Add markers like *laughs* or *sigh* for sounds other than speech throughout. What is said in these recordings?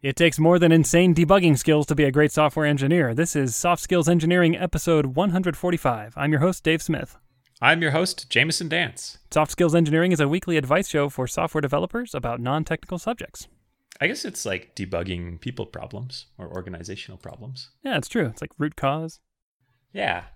It takes more than insane debugging skills to be a great software engineer. This is Soft Skills Engineering, episode 145. I'm your host, Dave Smith. I'm your host, Jamison Dance. Soft Skills Engineering is a weekly advice show for software developers about non technical subjects. I guess it's like debugging people problems or organizational problems. Yeah, it's true. It's like root cause. Yeah.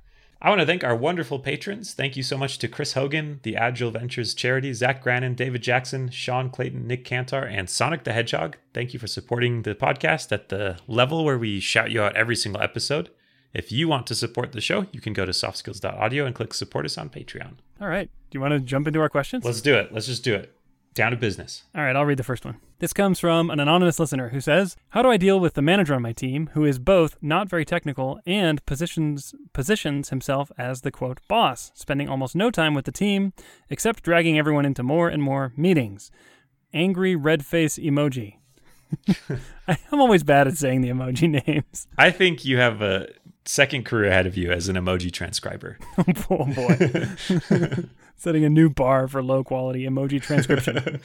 I want to thank our wonderful patrons. Thank you so much to Chris Hogan, the Agile Ventures Charity, Zach Grannon, David Jackson, Sean Clayton, Nick Cantor, and Sonic the Hedgehog. Thank you for supporting the podcast at the level where we shout you out every single episode. If you want to support the show, you can go to softskills.audio and click support us on Patreon. All right. Do you want to jump into our questions? Let's do it. Let's just do it. Down to business. All right, I'll read the first one. This comes from an anonymous listener who says, "How do I deal with the manager on my team who is both not very technical and positions positions himself as the quote boss, spending almost no time with the team except dragging everyone into more and more meetings?" Angry red face emoji. *laughs* I'm always bad at saying the emoji *laughs* names. I think you have a second career ahead of you as an emoji transcriber. *laughs* oh boy. Setting a new bar for low quality emoji transcription.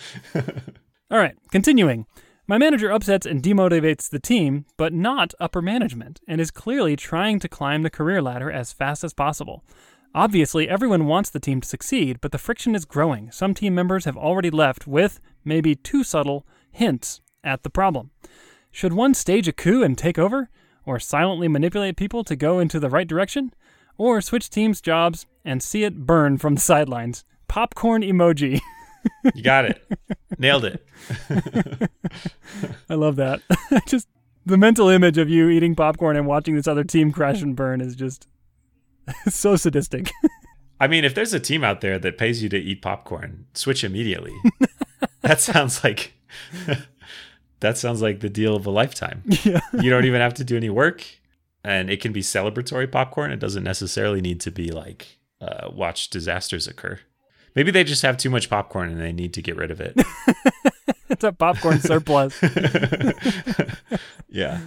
All right, continuing. My manager upsets and demotivates the team, but not upper management, and is clearly trying to climb the career ladder as fast as possible. Obviously, everyone wants the team to succeed, but the friction is growing. Some team members have already left with, maybe too subtle, hints at the problem. Should one stage a coup and take over? Or silently manipulate people to go into the right direction? Or switch teams' jobs and see it burn from the sidelines? Popcorn emoji. *laughs* you got it. Nailed it. I love that. *laughs* just the mental image of you eating popcorn and watching this other team crash and burn is just *laughs* so sadistic. I mean, if there's a team out there that pays you to eat popcorn, switch immediately. that sounds like that sounds like the deal of a lifetime. *laughs* Yeah. you don't even have to do any work, and it can be celebratory popcorn. It doesn't necessarily need to be like uh, watch disasters occur. Maybe they just have too much popcorn and they need to get rid of it. *laughs* it's a popcorn surplus. *laughs* yeah.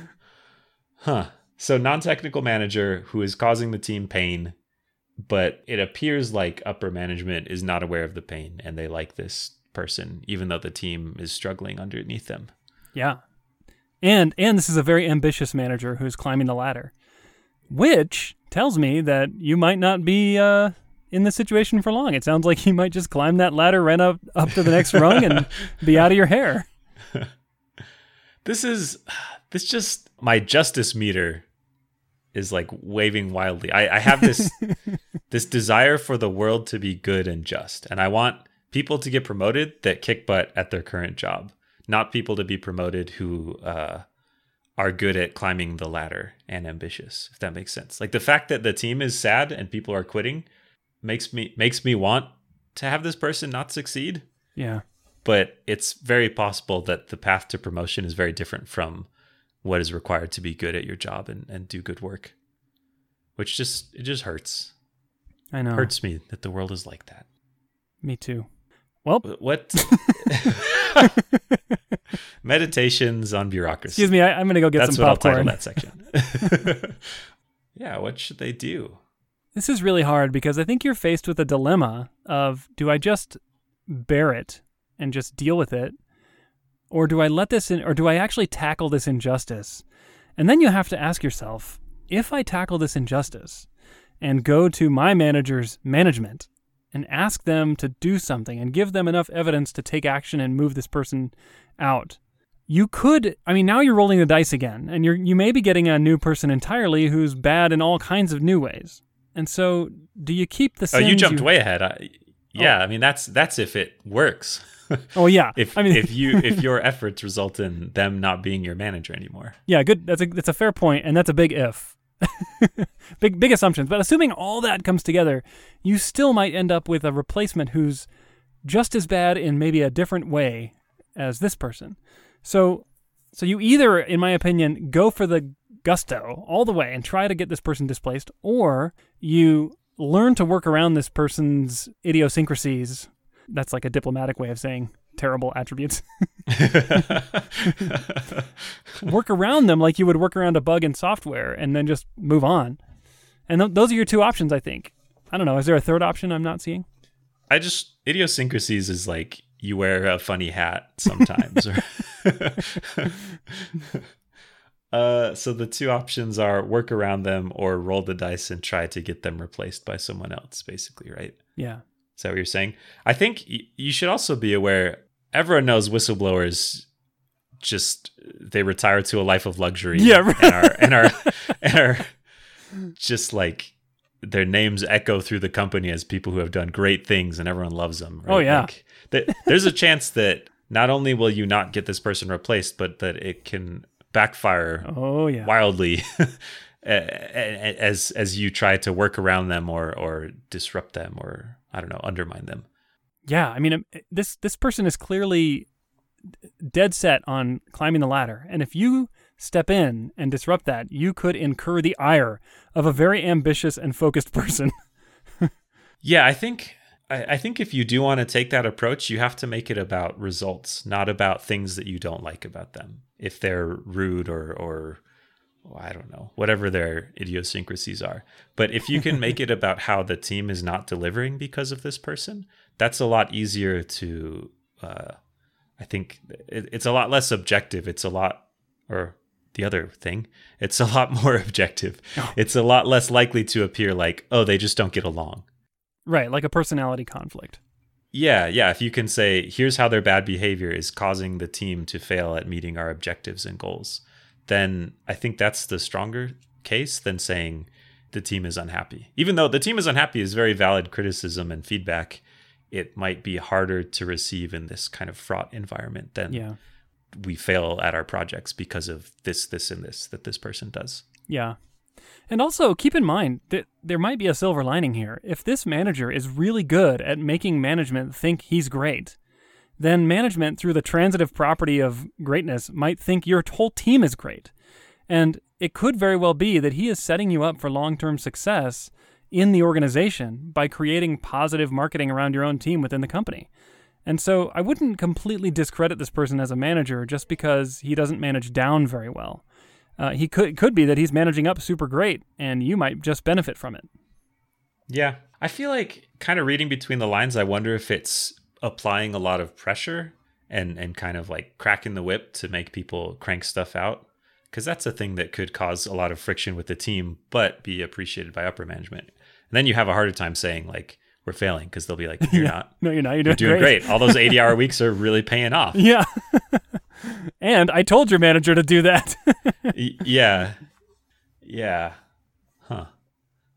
Huh. So, non technical manager who is causing the team pain, but it appears like upper management is not aware of the pain and they like this person, even though the team is struggling underneath them. Yeah. And and this is a very ambitious manager who's climbing the ladder, which tells me that you might not be uh, in this situation for long. It sounds like he might just climb that ladder right up up to the next rung and *laughs* be out of your hair. *laughs* this is this just my justice meter is like waving wildly. I, I have this *laughs* this desire for the world to be good and just, and I want people to get promoted that kick butt at their current job not people to be promoted who uh, are good at climbing the ladder and ambitious. If that makes sense. Like the fact that the team is sad and people are quitting makes me makes me want to have this person not succeed. Yeah. But it's very possible that the path to promotion is very different from what is required to be good at your job and, and do good work. Which just it just hurts. I know. It hurts me that the world is like that. Me too. Well, what? *laughs* *laughs* Meditations on bureaucracy. Excuse me, I, am going to go get That's some popcorn. That's what I'll title that section. *laughs* yeah, what should they do? This is really hard because I think you're faced with a dilemma of do I just bear it and just deal with it, or do I let this in, or do I actually tackle this injustice? And then you have to ask yourself if I tackle this injustice and go to my manager's management and ask them to do something and give them enough evidence to take action and move this person out. You could, I mean, now you're rolling the dice again, and you're you may be getting a new person entirely who's bad in all kinds of new ways. And so, do you keep the? Same Oh, you jumped you, way ahead. I, yeah, oh. I mean that's that's if it works. *laughs* oh yeah. if I mean, if you if your efforts result in them not being your manager anymore. *laughs* Yeah, good. That's a that's a fair point, and that's a big if. *laughs* big big assumptions, but assuming all that comes together, you still might end up with a replacement who's just as bad in maybe a different way as this person. So so you either in my opinion go for the gusto all the way and try to get this person displaced or you learn to work around this person's idiosyncrasies. That's like a diplomatic way of saying terrible attributes. *laughs* *laughs* work around them like you would work around a bug in software and then just move on. And th- those are your two options, I think. I don't know. Is there a third option I'm not seeing? I just idiosyncrasies is like you wear a funny hat sometimes. *laughs* uh, so the two options are work around them or roll the dice and try to get them replaced by someone else, basically, right? Yeah. Is that what you're saying? I think y- you should also be aware everyone knows whistleblowers just they retire to a life of luxury Yeah, right. and are and are *laughs* and are just like their names echo through the company as people who have done great things and everyone loves them. right? Oh, yeah. Like, th- there's a chance that not only will you not get this person replaced, but that it can backfire Oh yeah. wildly *laughs* as as you try to work around them or or disrupt them or I don't know undermine them. Yeah, I mean, um, this this person is clearly dead set on climbing the ladder, and if you step in and disrupt that, you could incur the ire of a very ambitious and focused *laughs* person. Yeah, I think I think if you do want to take that approach, you have to make it about results, not about things that you don't like about them. If they're rude or or well, I don't know, whatever their idiosyncrasies are. But if you can make *laughs* it about how the team is not delivering because of this person, that's a lot easier to. Uh, I think it, it's a lot less objective. It's a lot, or the other thing, it's a lot more *laughs* objective. Oh. It's a lot less likely to appear like, oh, they just don't get along. right, like a personality conflict. Yeah, yeah. If you can say, here's how their bad behavior is causing the team to fail at meeting our objectives and goals, then I think that's the stronger case than saying the team is unhappy. Even though the team is unhappy is very valid criticism and feedback, it might be harder to receive in this kind of fraught environment than Yeah. we fail at our projects because of this, this, and this that this person does. Yeah. And also keep in mind that there might be a silver lining here. If this manager is really good at making management think he's great, then management, through the transitive property of greatness, might think your whole team is great. And it could very well be that he is setting you up for long term success in the organization by creating positive marketing around your own team within the company. And so I wouldn't completely discredit this person as a manager just because he doesn't manage down very well. Uh, he could could be that he's managing up super great, and you might just benefit from it. Yeah. I feel like kind of reading between the lines, I wonder if it's applying a lot of pressure and and kind of like cracking the whip to make people crank stuff out because that's a thing that could cause a lot of friction with the team but be appreciated by upper management. And then you have a harder time saying like we're failing because they'll be like you're *laughs* not No, you're not. You're you're doing, doing great. All those 80-hour weeks are *laughs* really paying off. Yeah. *laughs* and I told your manager to do that. Y- yeah. Yeah. Huh.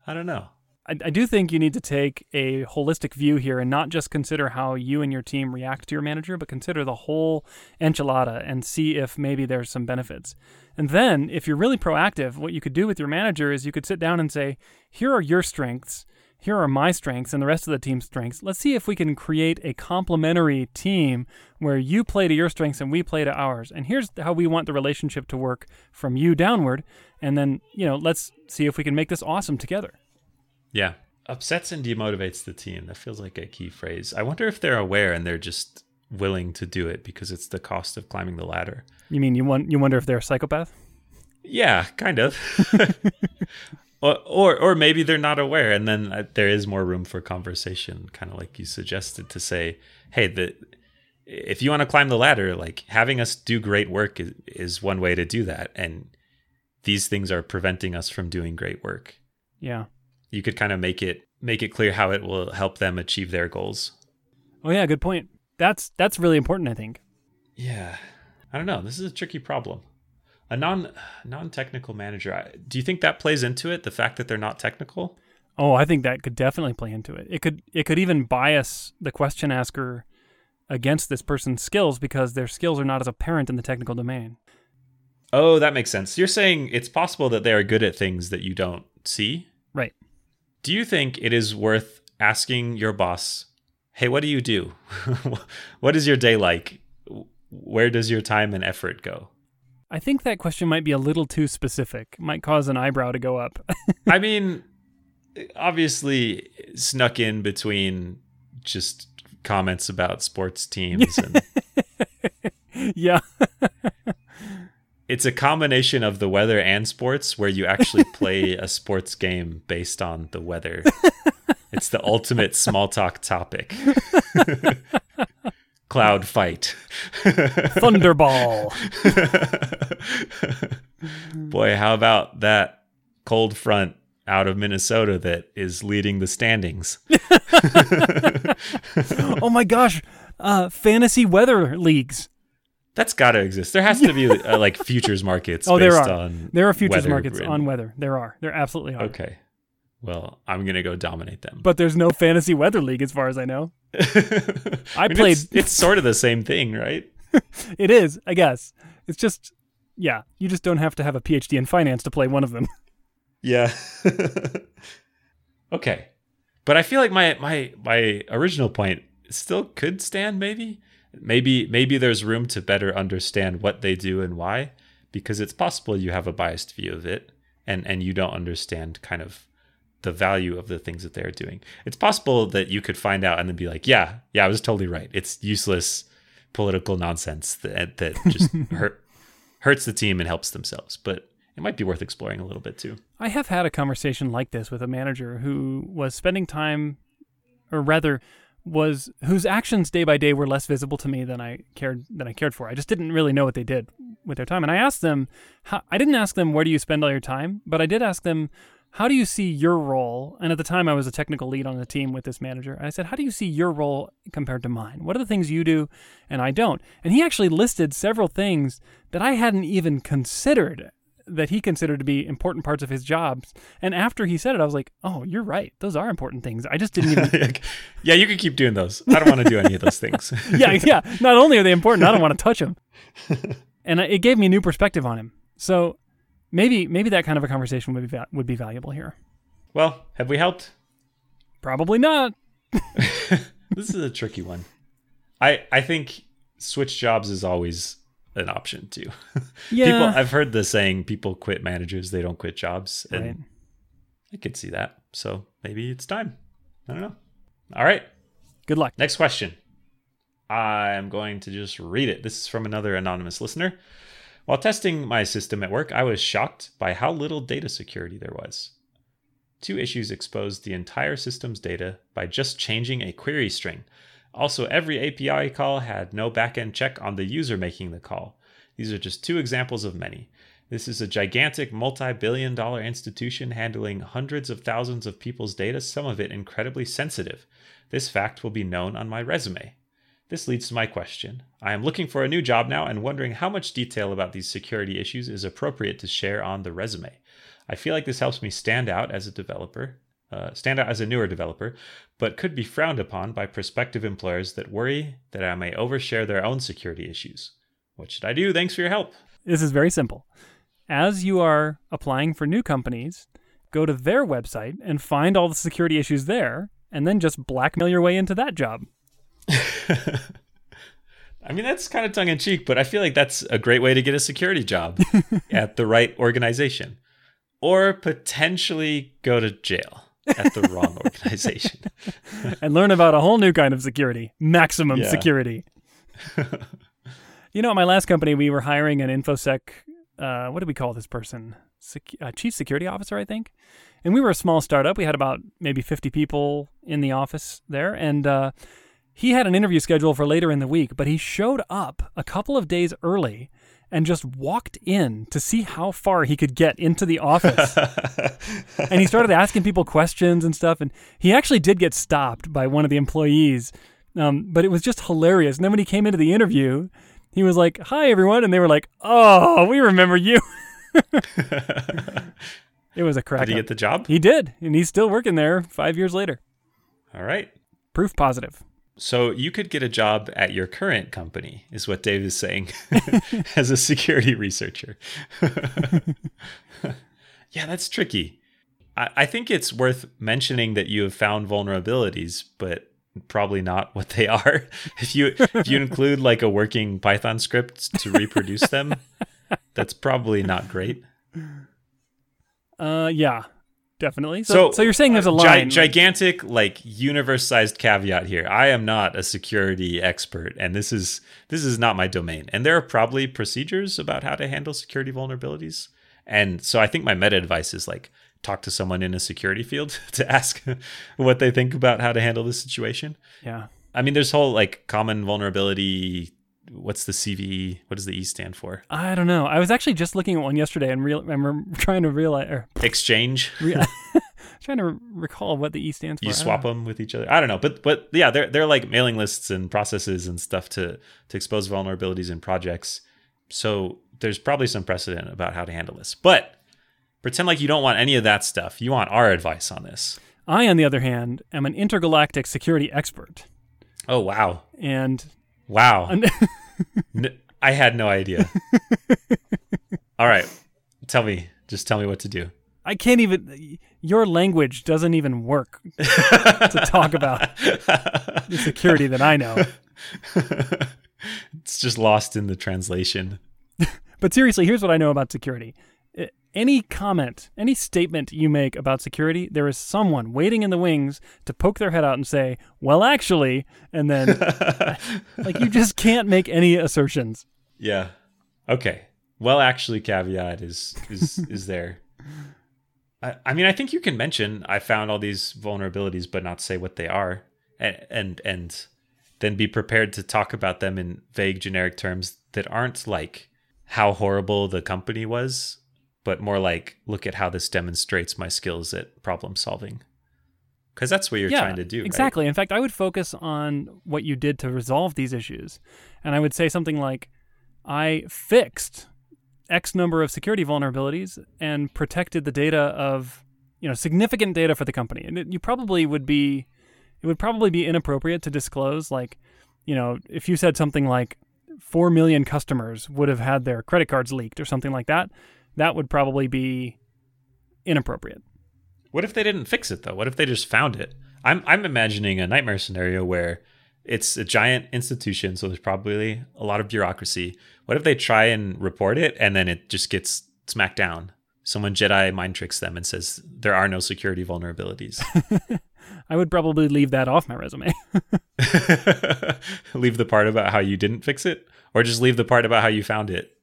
I don't know. I, I do think you need to take a holistic view here and not just consider how you and your team react to your manager, but consider the whole enchilada and see if maybe there's some benefits. And then, if you're really proactive, what you could do with your manager is you could sit down and say, Here are your strengths, here are my strengths, and the rest of the team's strengths. Let's see if we can create a complementary team where you play to your strengths and we play to ours. And here's how we want the relationship to work from you downward. And then, you know, let's see if we can make this awesome together. Yeah. Upsets and demotivates the team. That feels like a key phrase. I wonder if they're aware and they're just willing to do it because it's the cost of climbing the ladder. You mean you want you wonder if they're a psychopath? Yeah, kind of. *laughs* or, or or maybe they're not aware and then uh, there is more room for conversation, kind of like you suggested to say, "Hey, the if you want to climb the ladder, like having us do great work is, is one way to do that and these things are preventing us from doing great work." Yeah. You could kind of make it make it clear how it will help them achieve their goals. Oh yeah, good point. That's that's really important, I think. Yeah. I don't know. This is a tricky problem. A non non technical manager. I- Do you think that plays into it? The fact that they're not technical. Oh, I think that could definitely play into it. It could it could even bias the question asker against this person's skills because their skills are not as apparent in the technical domain. Oh, that makes sense. You're saying it's possible that they are good at things that you don't see. Do you think it is worth asking your boss, "Hey, what do you do? *laughs* what is your day like? Where does your time and effort go?" I think that question might be a little too specific. Might cause an eyebrow to go up. *laughs* I mean, obviously snuck in between just comments about sports teams and *laughs* yeah. It's a combination of the weather and sports where you actually *laughs* play a sports game based on the weather. it's the ultimate small talk topic. *laughs* cloud fight. Thunderball. *laughs* Boy, how about that cold front out of Minnesota that is leading the standings? oh my gosh. Uh, fantasy weather leagues. That's got to exist. There has to be uh, *laughs* like futures markets. Oh, there are. On There are futures markets and- on weather. There are. There absolutely are. Okay. Well, I'm gonna go dominate them. But there's no fantasy weather league as far as I know. *laughs* I played- It's, it's sort of the same thing, right? *laughs* It is, I guess. It's just, yeah, you just don't have to have a PhD in finance to play one of them. Yeah. okay. But I feel like my my my original point still could stand maybe. Maybe maybe there's room to better understand what they do and why because it's possible you have a biased view of it and and you don't understand kind of the value of the things that they're doing. It's possible that you could find out and then be like, "Yeah, yeah, I was totally right. It's useless political nonsense that eh, that just *laughs* hurt hurts the team and helps themselves." But it might be worth exploring a little bit too. I have had a conversation like this with a manager who was spending time, or rather, was whose actions day by day were less visible to me than I cared than I cared for. I just didn't really know what they did with their time, and I asked them. How, I didn't ask them where do you spend all your time, but I did ask them how do you see your role. And at the time, I was a technical lead on the team with this manager. And I said, how do you see your role compared to mine? What are the things you do and I don't? And he actually listed several things that I hadn't even considered that he considered to be important parts of his jobs. And after he said it, I was like, "Oh, you're right. Those are important things. I just didn't even." *laughs* yeah, you can keep doing those. I don't want to do any of those things. *laughs* yeah, yeah. Not only are they important, I don't want to touch them. *laughs* and it gave me a new perspective on him. So maybe maybe that kind of a conversation would be va- would be valuable here. Well, have we helped? Probably not. This is a tricky one. I I think switch jobs is always an option too. *laughs* Yeah. People I've heard the saying people quit managers, they don't quit jobs. And Right. I could see that. So maybe it's time. I don't know. All right. Good luck. Next question. I'm going to just read it. This is from another anonymous listener. While testing my system at work, I was shocked by how little data security there was. Two issues exposed the entire system's data by just changing a query string. Also, every API call had no backend check on the user making the call. These are just two examples of many. This is a gigantic multi billion dollar institution handling hundreds of thousands of people's data, some of it incredibly sensitive. This fact will be known on my resume. This leads to my question. I am looking for a new job now and wondering how much detail about these security issues is appropriate to share on the resume. I feel like this helps me stand out as a developer, uh, stand out as a newer developer, but could be frowned upon by prospective employers that worry that I may overshare their own security issues. What should I do? Thanks for your help. This is very simple. As you are applying for new companies, go to their website and find all the security issues there, and then just blackmail your way into that job. *laughs* I mean, that's kind of tongue in cheek, but I feel like that's a great way to get a security job *laughs* at the right organization or potentially go to jail at the wrong organization. *laughs* and learn about a whole new kind of security maximum Yeah. security. *laughs* you know, at my last company, we were hiring an InfoSec, uh, what do we call this person? Sec- uh, Chief Security Officer, I think. And we were a small startup. We had about maybe 50 people in the office there. And uh, he had an interview scheduled for later in the week, but he showed up a couple of days early and just walked in to see how far he could get into the office *laughs* and he started asking people questions and stuff. And he actually did get stopped by one of the employees, um, but it was just hilarious. And then when he came into the interview, he was like, "Hi, everyone," and they were like, "Oh, we remember you." *laughs* it was a crack. Did he up. get the job? he did, and he's still working there five years later. All right. Proof positive. So you could get a job at your current company, is what Dave is saying, *laughs* *laughs* as a security researcher. *laughs* yeah, that's tricky. I, I think it's worth mentioning that you have found vulnerabilities, but probably not what they are. If you if you include like a working Python script to reproduce them, that's probably not great. Uh, yeah, definitely. So, So, so, you're saying there's a uh, gi- gigantic, like universe-sized caveat here. I am not a security expert, and this is this is not my domain. And there are probably procedures about how to handle security vulnerabilities. And so I think my meta advice is like talk to someone in a security field *laughs* to ask *laughs* what they think about how to handle this situation. yeah. I mean, there's whole like common vulnerability. What's the CVE? What does the E stand for? I don't know. I was actually just looking at one yesterday and real, I'm trying to realize, or Exchange. *laughs* re- *laughs* trying to recall what the E stands for. You swap them with each other. I don't know, but but yeah, they're they're like mailing lists and processes and stuff to to expose vulnerabilities in projects. So there's probably some precedent about how to handle this. But pretend like you don't want any of that stuff. You want our advice on this. I, on the other hand, am an intergalactic security expert, Oh wow, and wow! *laughs* N- I had no idea. *laughs* All right, tell me. Just tell me what to do. I can't even. Your language doesn't even work to talk about *laughs* the security that I know. it's just lost in the translation. *laughs* But seriously, here's what I know about security. Any comment, any statement you make about security, there is someone waiting in the wings to poke their head out and say, "Well, actually," and then *laughs* like you just can't make any assertions. Yeah. Okay. Well, actually, caveat is is is there. I, I mean, I think you can mention I found all these vulnerabilities, but not say what they are, and and and then be prepared to talk about them in vague, generic terms that aren't like how horrible the company was, but more like look at how this demonstrates my skills at problem solving. Because that's what you're yeah, trying to do. right? exactly. In fact, I would focus on what you did to resolve these issues, and I would say something like, "I fixed X number of security vulnerabilities and protected the data of, you know, significant data for the company." And it, you probably would be, it would probably be inappropriate to disclose, like, you know, if you said something like, four million customers would have had their credit cards leaked or something like that, that would probably be inappropriate. What if they didn't fix it though? What if they just found it? I'm I'm imagining a nightmare scenario where it's a giant institution, so there's probably a lot of bureaucracy. What if they try and report it and then it just gets smacked down? Someone Jedi mind tricks them and says there are no security vulnerabilities. *laughs* I would probably leave that off my resume. *laughs* leave the part about how you didn't fix it, or just leave the part about how you found it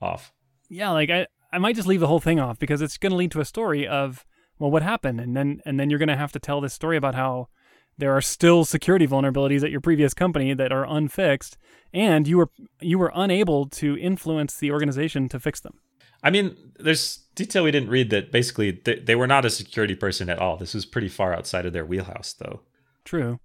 off. yeah, like I, I might just leave the whole thing off because it's going to lead to a story of well, what happened, and then and then you're going to have to tell this story about how there are still security vulnerabilities at your previous company that are unfixed, and you were you were unable to influence the organization to fix them. I mean, there's detail we didn't read that basically they, they were not a security person at all. This was pretty far outside of their wheelhouse, though. True.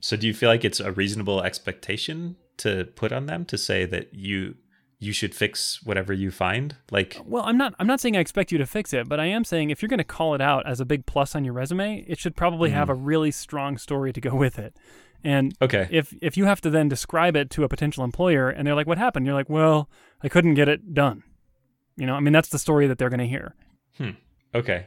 So do you feel like it's a reasonable expectation to put on them to say that you you should fix whatever you find? Like Well, I'm not I'm not saying I expect you to fix it, but I am saying if you're going to call it out as a big plus on your resume, it should probably have a really strong story to go with it. And okay. if if you have to then describe it to a potential employer and they're like what happened? You're like, "Well, I couldn't get it done." You know, I mean that's the story that they're going to hear. hmm Okay.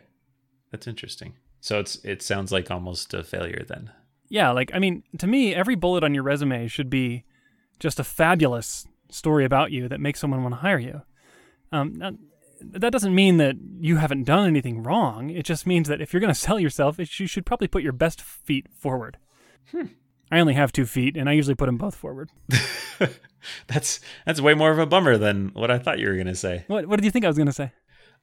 That's interesting. So it's it sounds like almost a failure then. Yeah, like I mean, to me, every bullet on your resume should be just a fabulous story about you that makes someone want to hire you. Um, that, that doesn't mean that you haven't done anything wrong. It just means that if you're going to sell yourself, it, you should probably put your best feet forward. I only have two feet, and I usually put them both forward. *laughs* that's that's way more of a bummer than what I thought you were gonna say. What What did you think I was going to say?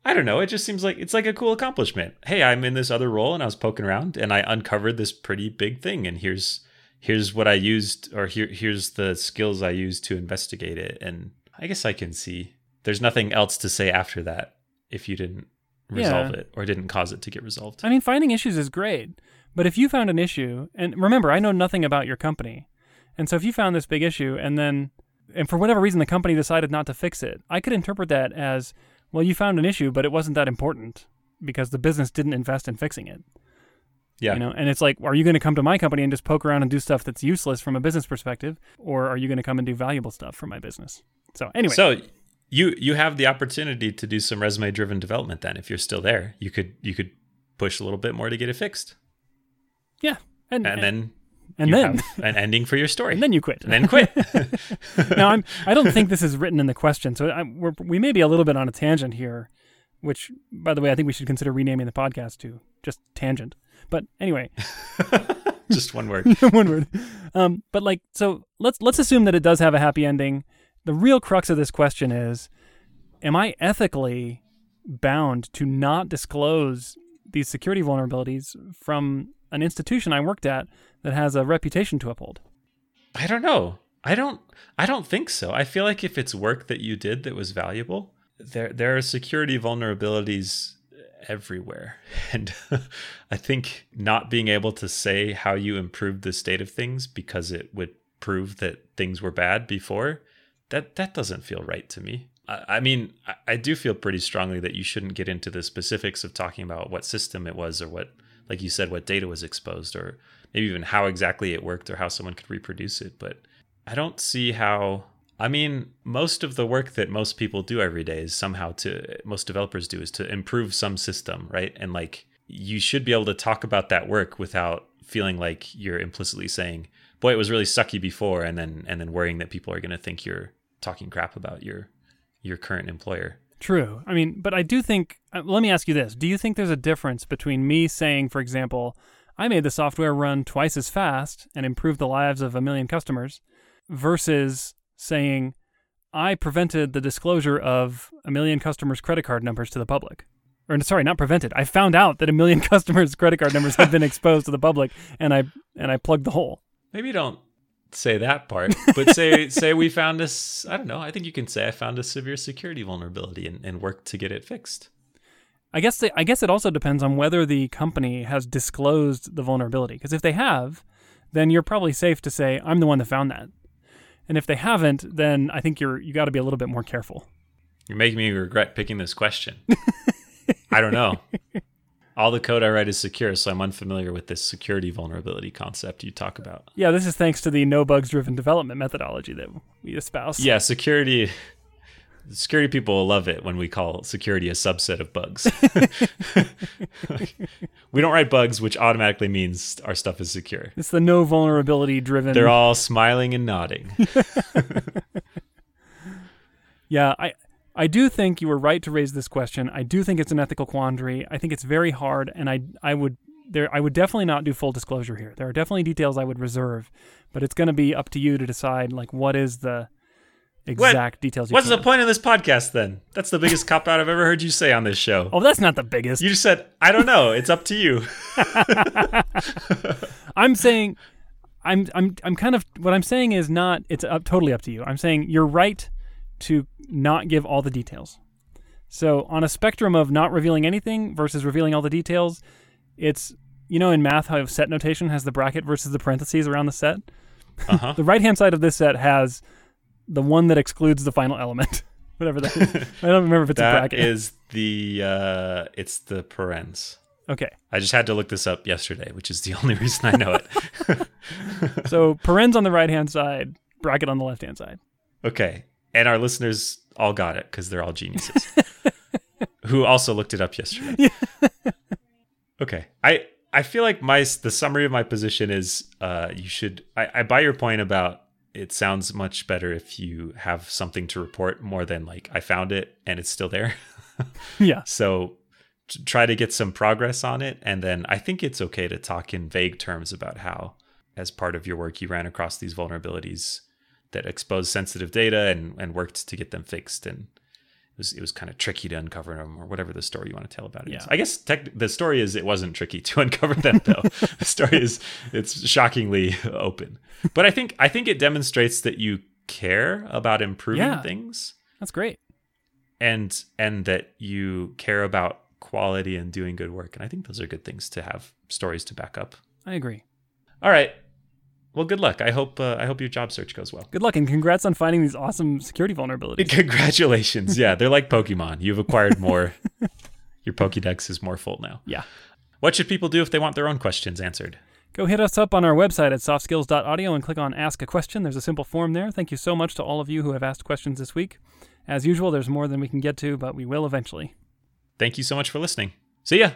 I don't know. It just seems like it's like a cool accomplishment. Hey, I'm in this other role and I was poking around and I uncovered this pretty big thing and here's here's what I used or here here's the skills I used to investigate it and I guess I can see there's nothing else to say after that if you didn't resolve Yeah. it or didn't cause it to get resolved. I mean, finding issues is great, but if you found an issue, and remember, I know nothing about your company, and so if you found this big issue and then, and for whatever reason, the company decided not to fix it, I could interpret that as, well, you found an issue, but it wasn't that important because the business didn't invest in fixing it. Yeah. You know, and it's like, are you going to come to my company and just poke around and do stuff that's useless from a business perspective, or are you going to come and do valuable stuff for my business? So anyway, So you you have the opportunity to do some resume driven development then if you're still there. You could you could push a little bit more to get it fixed. yeah, and And then and then an ending for your story. *laughs* and then you quit. and then quit. *laughs* *laughs* now I'm I don't think this is written in the question, so I, we're, we may be a little bit on a tangent here. Which, by the way, I think we should consider renaming the podcast to just tangent. But anyway, *laughs* Just one word. *laughs* one word. Um, but like, so let's let's assume that it does have a happy ending. The real crux of this question is: Am I ethically bound to not disclose these security vulnerabilities from an institution I worked at that has a reputation to uphold? I don't know. I don't I don't think so. I feel like if it's work that you did that was valuable, there there are security vulnerabilities everywhere. *laughs* And *laughs* I think not being able to say how you improved the state of things because it would prove that things were bad before, that that doesn't feel right to me. I, I mean, I, I do feel pretty strongly that you shouldn't get into the specifics of talking about what system it was or what like you said, what data was exposed or maybe even how exactly it worked or how someone could reproduce it. But I don't see how I mean, most of the work that most people do every day is somehow to most developers do is to improve some system, right? And like you should be able to talk about that work without feeling like you're implicitly saying, "Boy, it was really sucky before," and then and then worrying that people are going to think you're talking crap about your your current employer. True. I mean, but I do think uh, let me ask you this. Do you think there's a difference between me saying, for example, I made the software run twice as fast and improved the lives of a million customers versus saying, I prevented the disclosure of a million customers' credit card numbers to the public. Or sorry, not prevented. I found out that a million *laughs* customers' credit card numbers had been exposed to the public, and I and I plugged the hole. Maybe don't say that part, *laughs* but say say we found this. I don't know. I think you can say I found a severe security vulnerability and, and worked to get it fixed. I guess the, I guess it also depends on whether the company has disclosed the vulnerability. Because if they have, then you're probably safe to say I'm the one that found that. And if they haven't, then I think you're you got to be a little bit more careful. You're making me regret picking this question. *laughs* I don't know. All the code I write is secure, so I'm unfamiliar with this security vulnerability concept you talk about. Yeah, this is thanks to the no bugs driven development methodology that we espouse. Yeah, security security people will love it when we call security a subset of bugs. *laughs* *laughs* we don't write bugs, which automatically means our stuff is secure. It's the no vulnerability driven. They're all smiling and nodding. *laughs* yeah, I I do think you were right to raise this question. I do think it's an ethical quandary. I think it's very hard, and I I would there I would definitely not do full disclosure here. There are definitely details I would reserve, but it's going to be up to you to decide like what is the exact what? details. What's can. the point of this podcast then? That's the biggest cop out I've ever heard you say on this show. Oh, that's not the biggest. You just said I don't know. It's up to you. *laughs* I'm saying, I'm I'm I'm kind of what I'm saying is not. It's up totally up to you. I'm saying you're right to not give all the details. So on a spectrum of not revealing anything versus revealing all the details, it's you know in math how set notation has the bracket versus the parentheses around the set. Uh-huh. *laughs* the right hand side of this set has the one that excludes the final element. *laughs* Whatever that is. *laughs* I don't remember if it's that a bracket. is the uh it's the parens. Okay. I just had to look this up yesterday, which is the only *laughs* reason I know it. so parens on the right hand side, bracket on the left hand side. Okay. And our listeners all got it because they're all geniuses. Who also looked it up yesterday. Yeah. okay. I I feel like my the summary of my position is uh you should I, I buy your point about it sounds much better if you have something to report more than like I found it and it's still there. *laughs* yeah. So try to get some progress on it and then I think it's okay to talk in vague terms about how as part of your work you ran across these vulnerabilities that exposed sensitive data and and worked to get them fixed and was it was kind of tricky to uncover them or whatever the story you want to tell about it Yeah. is. I guess tech, the story is it wasn't tricky to *laughs* uncover them though. the story is it's shockingly open. But I think I think it demonstrates that you care about improving Yeah. things That's great. and and that you care about quality and doing good work. And I think those are good things to have stories to back up. I agree. All right. Well, good luck. I hope uh, I hope your job search goes well. Good luck and congrats on finding these awesome security vulnerabilities. *laughs* Congratulations. Yeah, they're like Pokemon. You've acquired more. *laughs* your Pokédex is more full now. Yeah. What should people do if they want their own questions answered? Go hit us up on our website at softskills.audio and click on Ask a Question. There's a simple form there. Thank you so much to all of you who have asked questions this week. As usual, there's more than we can get to, but we will eventually. Thank you so much for listening. See ya.